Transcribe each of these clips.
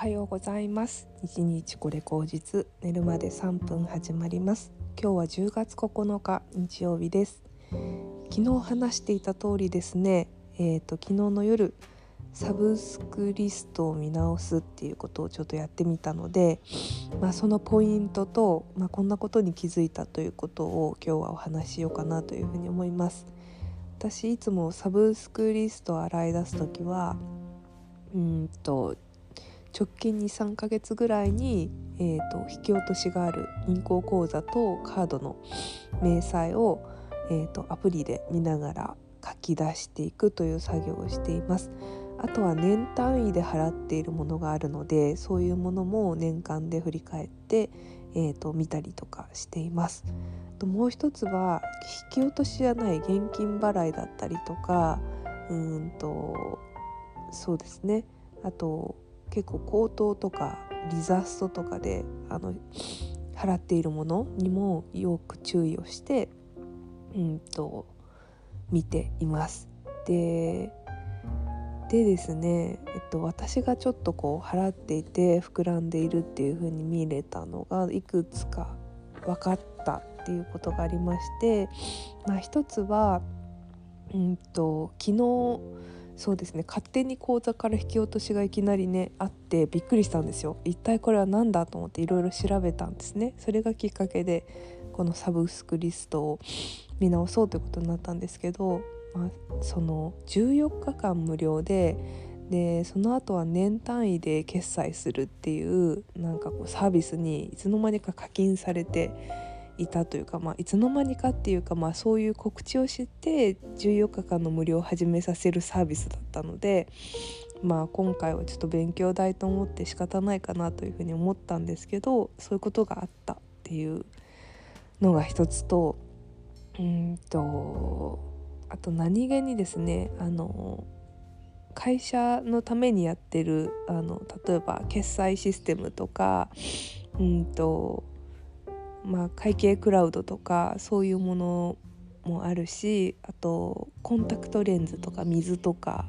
はようございます。一日これ口実寝るまで3分始まります。今日は10月9日日曜日です。昨日話していた通りですねえーと、昨日の夜サブスクリストを見直すっていうことをちょっとやってみたので、まあ、そのポイントと、まあ、こんなことに気づいたということを今日はお話ししようかなというふうに思います。私いつもサブスクリストを洗い出す時はうんと直近23ヶ月ぐらいに、えーと、引き落としがある銀行口座とカードの明細を、えーと、アプリで見ながら書き出していくという作業をしています。あとは年単位で払っているものがあるのでそういうものも年間で振り返って、えーと、見たりとかしています。もう一つは引き落としじゃない現金払いだったりとかうんとそうですねあと結構口頭とかリザストとかであの払っているものにもよく注意をしてうんと見ています。ででですね、えっと、私がちょっとこう払っていて膨らんでいるっていう風に見れたのがいくつか分かったっていうことがありまして、まあ、一つは、うんと昨日そうですね。勝手に口座から引き落としがいきなりねあってびっくりしたんですよ。一体これは何だと思っていろいろ調べたんですね。それがきっかけでこのサブスクリストを見直そうということになったんですけど、まあ、その14日間無料ででその後は年単位で決済するっていうなんかこうサービスにいつの間にか課金されていたというか、まあ、いつの間にかっていうか、まあ、そういう告知を知って14日間の無料を始めさせるサービスだったので、まあ、今回はちょっと勉強代と思って仕方ないかなというふうに思ったんですけどそういうことがあったっていうのが一つとうんとあと何気にですねあの会社のためにやってるあの例えば決済システムとかうんとまあ、会計クラウドとかそういうものもあるしあとコンタクトレンズとか水とか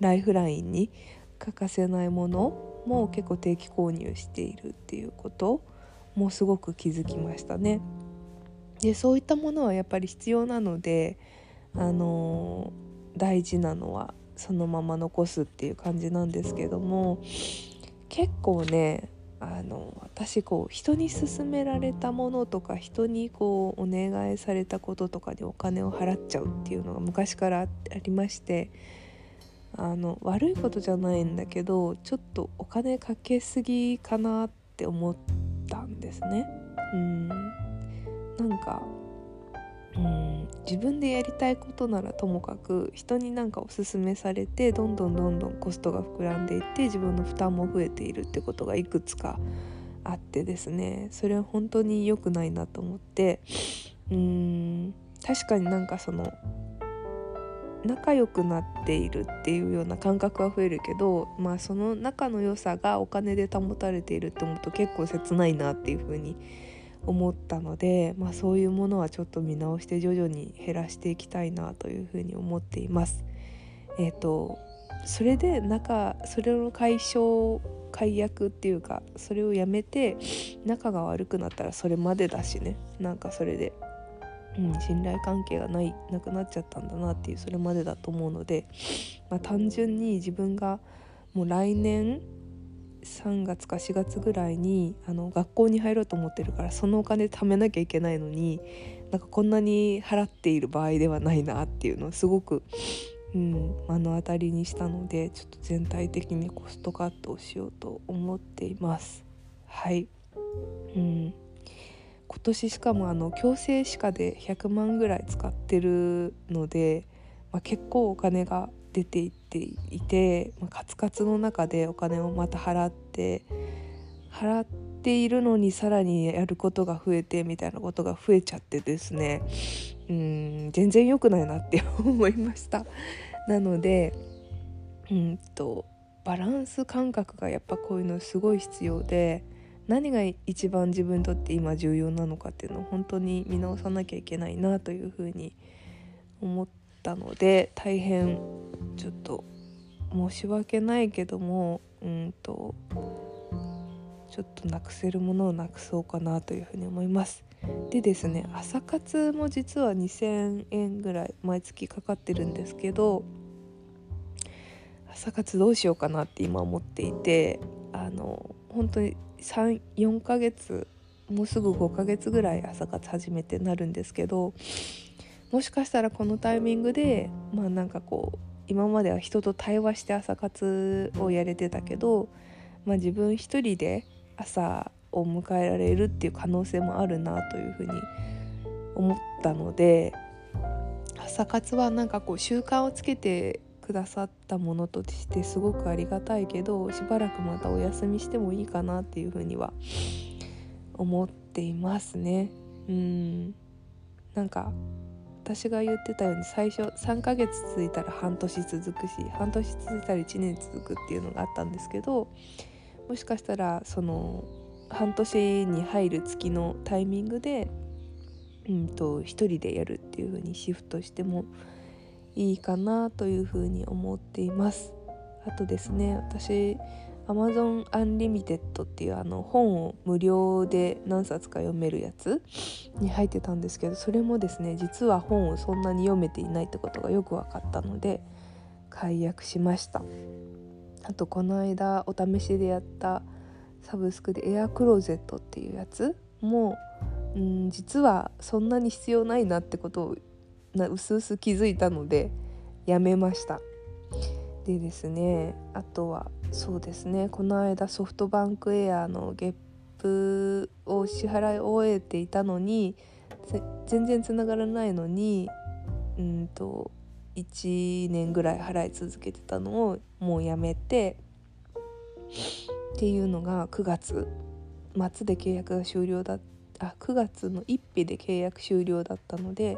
ライフラインに欠かせないものも結構定期購入しているっていうこともすごく気づきましたね。でそういったものはやっぱり必要なので、あのー、大事なのはそのまま残すっていう感じなんですけども結構ねあの私こう人に勧められたものとか人にこうお願いされたこととかにお金を払っちゃうっていうのが昔からありましてあの悪いことじゃないんだけどちょっとお金かけすぎかなって思ったんですね。うんなんかうん。自分でやりたいことならともかく人になんかおすすめされてどんどんどんどんコストが膨らんでいって自分の負担も増えているってことがいくつかあってですね。それは本当に良くないなと思って。うん。確かになんかその仲良くなっているっていうような感覚は増えるけどまあその仲の良さがお金で保たれているって思うと結構切ないなっていう風に思思ったので、まあ、そういうものはちょっと見直して徐々に減らしていきたいなというふうに思っています。えーと、それで仲それの解消解約っていうかそれをやめて仲が悪くなったらそれまでだしねなんかそれで、うん、信頼関係がないなくなっちゃったんだなっていうそれまでだと思うので、まあ、単純に自分がもう来年3月か4月ぐらいにあの学校に入ろうと思ってるからそのお金貯めなきゃいけないのになんかこんなに払っている場合ではないなっていうのをすごく、うん、目の当たりにしたのでちょっと全体的にコストカットをしようと思っています。はい、うん、今年しかもあの強制歯科で100万ぐらい使ってるので、まあ、結構お金が出ていっていて、まあ、カツカツの中でお金をまた払って払っているのにさらにやることが増えてみたいなことが増えちゃってですね。うん全然良くないなって 思いました。なのでうんとバランス感覚がやっぱこういうのすごい必要で何が一番自分にとって今重要なのかっていうのを本当に見直さなきゃいけないなというふうに思ったので大変ちょっと申し訳ないけどもうんとちょっとなくせるものをなくそうかなというふうに思います。でですね朝活も実は2000円ぐらい毎月かかってるんですけど朝活どうしようかなって今思っていてあの本当に34ヶ月もうすぐ5ヶ月ぐらい朝活始めてなるんですけどもしかしたらこのタイミングでまあなんかこう今までは人と対話して朝活をやれてたけど、まあ、自分一人で朝を迎えられるっていう可能性もあるなというふうに思ったので朝活はなんかこう習慣をつけてくださったものとしてすごくありがたいけどしばらくまたお休みしてもいいかなっていうふうには思っていますね。うんなんか私が言ってたように最初3ヶ月続いたら半年続くし半年続いたら1年続くっていうのがあったんですけどもしかしたらその半年に入る月のタイミングで、うんと、1人でやるっていう風にシフトしてもいいかなという風に思っています。あとですね私 Amazon Unlimited っていうあの本を無料で何冊か読めるやつに入ってたんですけどそれもですね実は本をそんなに読めていないってことがよく分かったので解約しました。あとこの間お試しでやったサブスクでエアクローゼットっていうやつもうん実はそんなに必要ないなってことをうすうす気づいたのでやめました。でですねあとはそうですねこの間ソフトバンクエアのゲップを支払い終えていたのに全然つながらないのにうんと1年ぐらい払い続けてたのをもうやめてっていうのが9月末で契約が終了だあ9月の1日で契約終了だったので、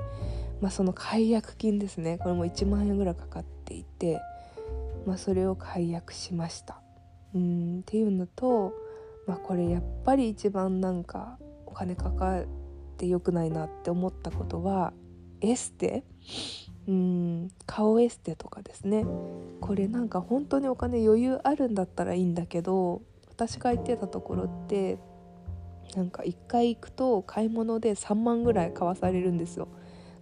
まあ、その解約金ですね。これも1万円ぐらいかかっていて、まあ、それを解約しました。うんっていうのと、まあ、これやっぱり一番なんかお金かかってよくないなって思ったことはエステ？うん顔エステとかですね。これなんか本当にお金余裕あるんだったらいいんだけど私が行ってたところってなんか1回行くと買い物で3万ぐらい買わされるんですよ。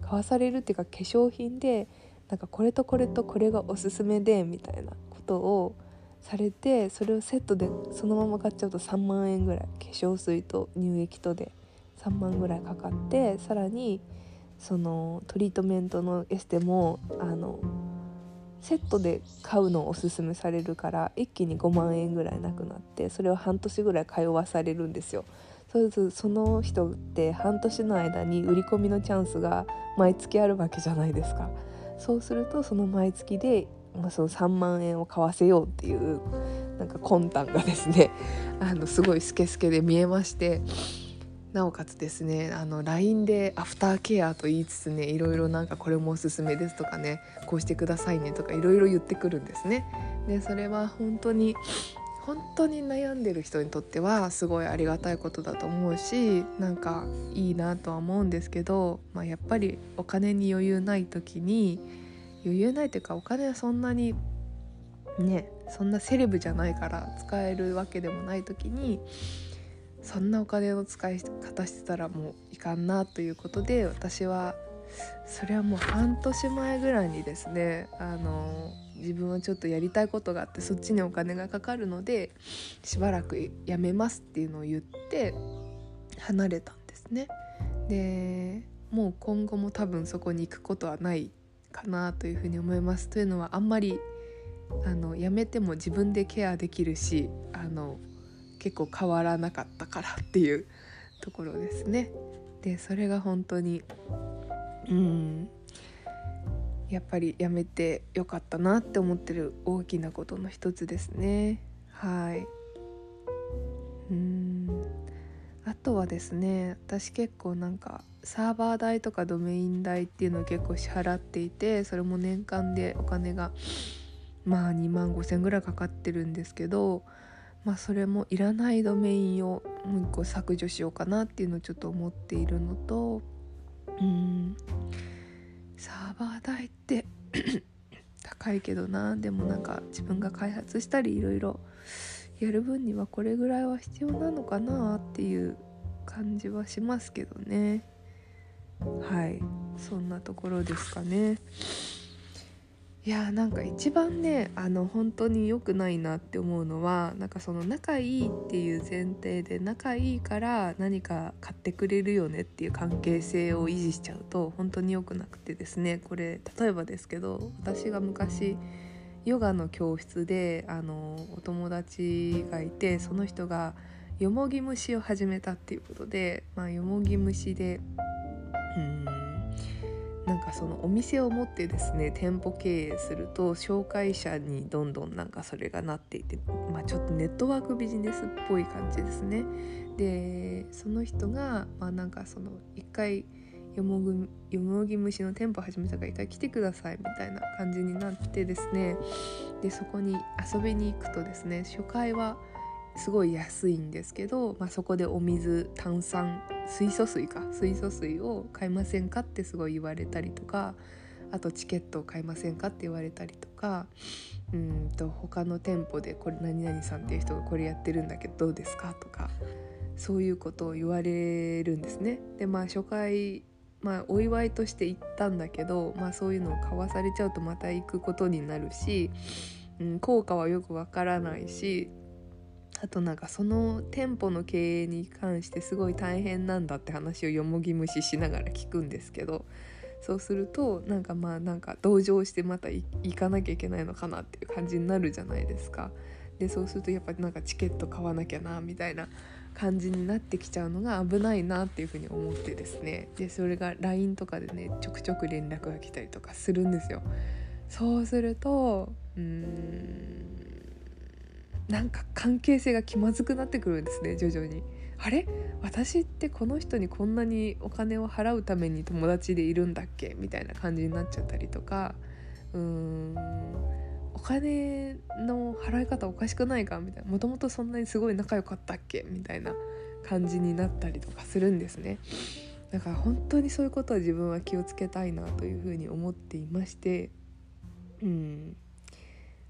買わされるっていうか化粧品でなんかこれとこれとこれがおすすめでみたいなことをされてそれをセットでそのまま買っちゃうと3万円ぐらい化粧水と乳液とで3万ぐらいかかってさらにそのトリートメントのエステもあのセットで買うのをおすすめされるから一気に5万円ぐらいなくなってそれを半年ぐらい通わされるんですよ。そうすその人って半年の間に売り込みのチャンスが毎月あるわけじゃないですか。そうするとその毎月で、まあ、その3万円を買わせようっていうなんか魂胆がですね あのすごいスケスケで見えましてなおかつですねあの LINE でアフターケアと言いつつねいろいろなんかこれもおすすめですとかねこうしてくださいねとかいろいろ言ってくるんですね。でそれは本当に本当に悩んでる人にとってはすごいありがたいことだと思うしなんかいいなとは思うんですけど、まあ、やっぱりお金に余裕ない時に余裕ないというかお金はそんなにねそんなセレブじゃないから使えるわけでもない時にそんなお金の使い方してたらもういかんなということで私はそれはもう半年前ぐらいにですねあの自分はちょっとやりたいことがあってそっちにお金がかかるのでしばらくやめますっていうのを言って離れたんですね。でもう今後も多分そこに行くことはないかなというふうに思います。というのはあんまりあのやめても自分でケアできるしあの結構変わらなかったからっていうところですね。でそれが本当にうんやっぱりやめてよかったなって思ってる大きなことの一つですね。はい。うん。あとはですね私結構なんかサーバー代とかドメイン代っていうのを結構支払っていてそれも年間でお金がまあ2万5千ぐらいかかってるんですけどまあ、それもいらないドメインをもう一個削除しようかなっていうのをちょっと思っているのとうん。サーバー代って 高いけどな。でもなんか自分が開発したりいろいろやる分にはこれぐらいは必要なのかなっていう感じはしますけどね。はい。そんなところですかね。いやーなんか一番ねあの本当に良くないなって思うのはなんかその仲いいっていう前提で仲いいから何か買ってくれるよねっていう関係性を維持しちゃうと本当に良くなくてですねこれ例えばですけど私が昔ヨガの教室であのお友達がいてその人がよもぎ虫を始めたっていうことで、まあ、よもぎ虫でかそのお店を持ってですね店舗経営すると紹介者にどんどんなんかそれがなっていて、まあ、ちょっとネットワークビジネスっぽい感じですね。でその人が、まあ、なんかその一回よもぐよもぎ虫の店舗始めたから一回来てくださいみたいな感じになってですねでそこに遊びに行くとですね初回はすごい安いんですけど、まあ、そこでお水炭酸水素水か水素水を買いませんかってすごい言われたりとかあとチケットを買いませんかって言われたりとかうんと他の店舗でこれ何々さんっていう人がこれやってるんだけどどうですかとかそういうことを言われるんですね。でまあ初回まあ、お祝いとして行ったんだけど、まあ、そういうのを買わされちゃうとまた行くことになるし、うん、効果はよくわからないしあとなんかその店舗の経営に関してすごい大変なんだって話をよもぎ虫しながら聞くんですけどそうするとなんかまあなんか同情してまた行かなきゃいけないのかなっていう感じになるじゃないですか。でそうするとやっぱりなんかチケット買わなきゃなみたいな感じになってきちゃうのが危ないなっていうふうに思ってですねでそれが LINE とかでねちょくちょく連絡が来たりとかするんですよ。そうするとうーんなんか関係性が気まずくなってくるんですね徐々に。あれ？私ってこの人にこんなにお金を払うために友達でいるんだっけ？みたいな感じになっちゃったりとか。うーん。お金の払い方おかしくないか？みたいな。もともとそんなにすごい仲良かったっけ？みたいな感じになったりとかするんですね。だから本当にそういうことは自分は気をつけたいなというふうに思っていまして。うん。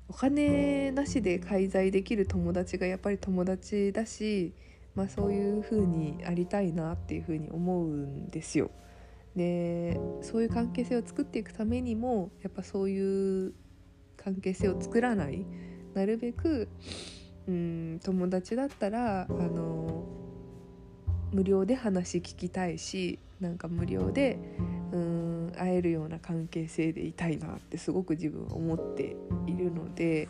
お金なしで介在できる友達がやっぱり友達だし、まあ、そういう風にありたいなっていう風に思うんですよ。でそういう関係性を作っていくためにもやっぱそういう関係性を作らないなるべくうん友達だったらあの無料で話聞きたいしなんか無料で会えるような関係性でいたいなってすごく自分は思っているので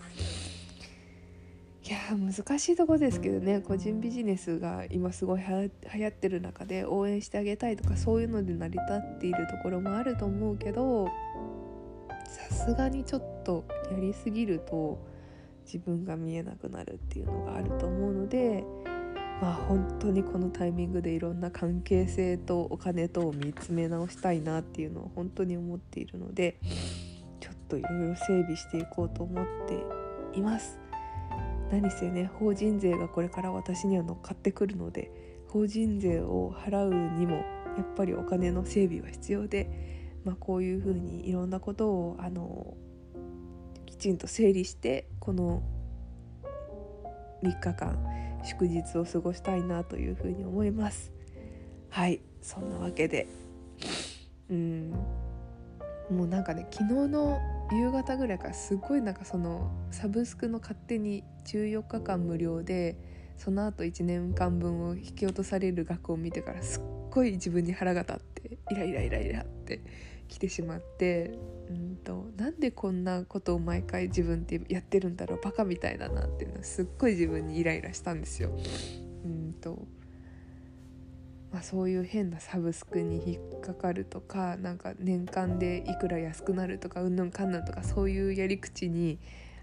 いや難しいとこですけどね個人ビジネスが今すごい流行ってる中で応援してあげたいとかそういうので成り立っているところもあると思うけどさすがにちょっとやりすぎると自分が見えなくなるっていうのがあると思うので。まあ本当にこのタイミングでいろんな関係性とお金とを見つめ直したいなっていうのを本当に思っているのでちょっといろいろ整備していこうと思っています。何せね法人税がこれから私には乗っかってくるので法人税を払うにもやっぱりお金の整備は必要で、まあ、こういうふうにいろんなことをあのきちんと整理してこの3日間祝日を過ごしたいなというふうに思います。はいそんなわけで。うん。もうなんかね昨日の夕方ぐらいからすごいなんかそのサブスクの勝手に14日間無料でその後1年間分を引き落とされる額を見てからすっごい自分に腹が立ってイライライライラって来てしまってうんとなんでこんなことを毎回自分ってやってるんだろうバカみたいだなっていうのはすっごい自分にイライラしたんですよ。うんとまあ、そういう変なサブスクに引っかかるとかなんか年間でいくら安くなるとかうんぬんかんぬんとかそういうやり口に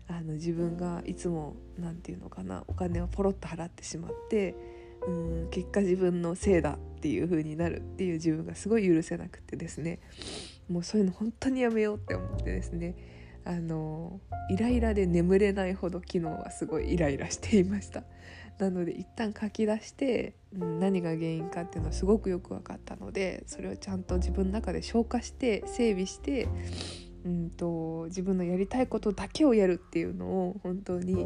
あの自分がいつも何て言うのかなお金をポロッと払ってしまってうん結果自分のせいだっていう風になるっていう自分がすごい許せなくてですねもうそういうの本当にやめようって思ってですねあのイライラで眠れないほど昨日はすごいイライラしていました。なので一旦書き出して、うん、何が原因かっていうのはすごくよく分かったのでそれをちゃんと自分の中で消化して整備してうんと自分のやりたいことだけをやるっていうのを本当に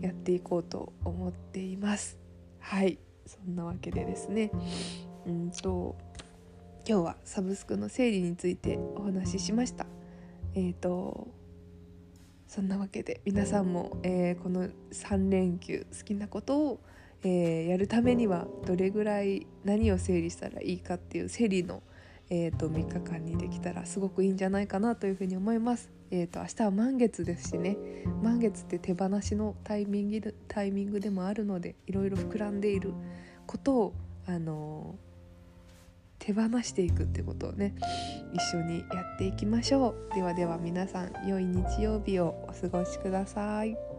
やっていこうと思っています。はい。そんなわけでですね。うんと今日はサブスクの整理についてお話ししましたえっ、ー、とそんなわけで皆さんも、えー、この3連休好きなことを、えー、やるためにはどれぐらい何を整理したらいいかっていう整理のえーと、3日間にできたらすごくいいんじゃないかなというふうに思います。えーと、明日は満月ですしね満月って手放しのタイミングタイミングでもあるのでいろいろ膨らんでいることを、あのー、手放していくってことをね一緒にやっていきましょう。ではでは皆さん良い日曜日をお過ごしください。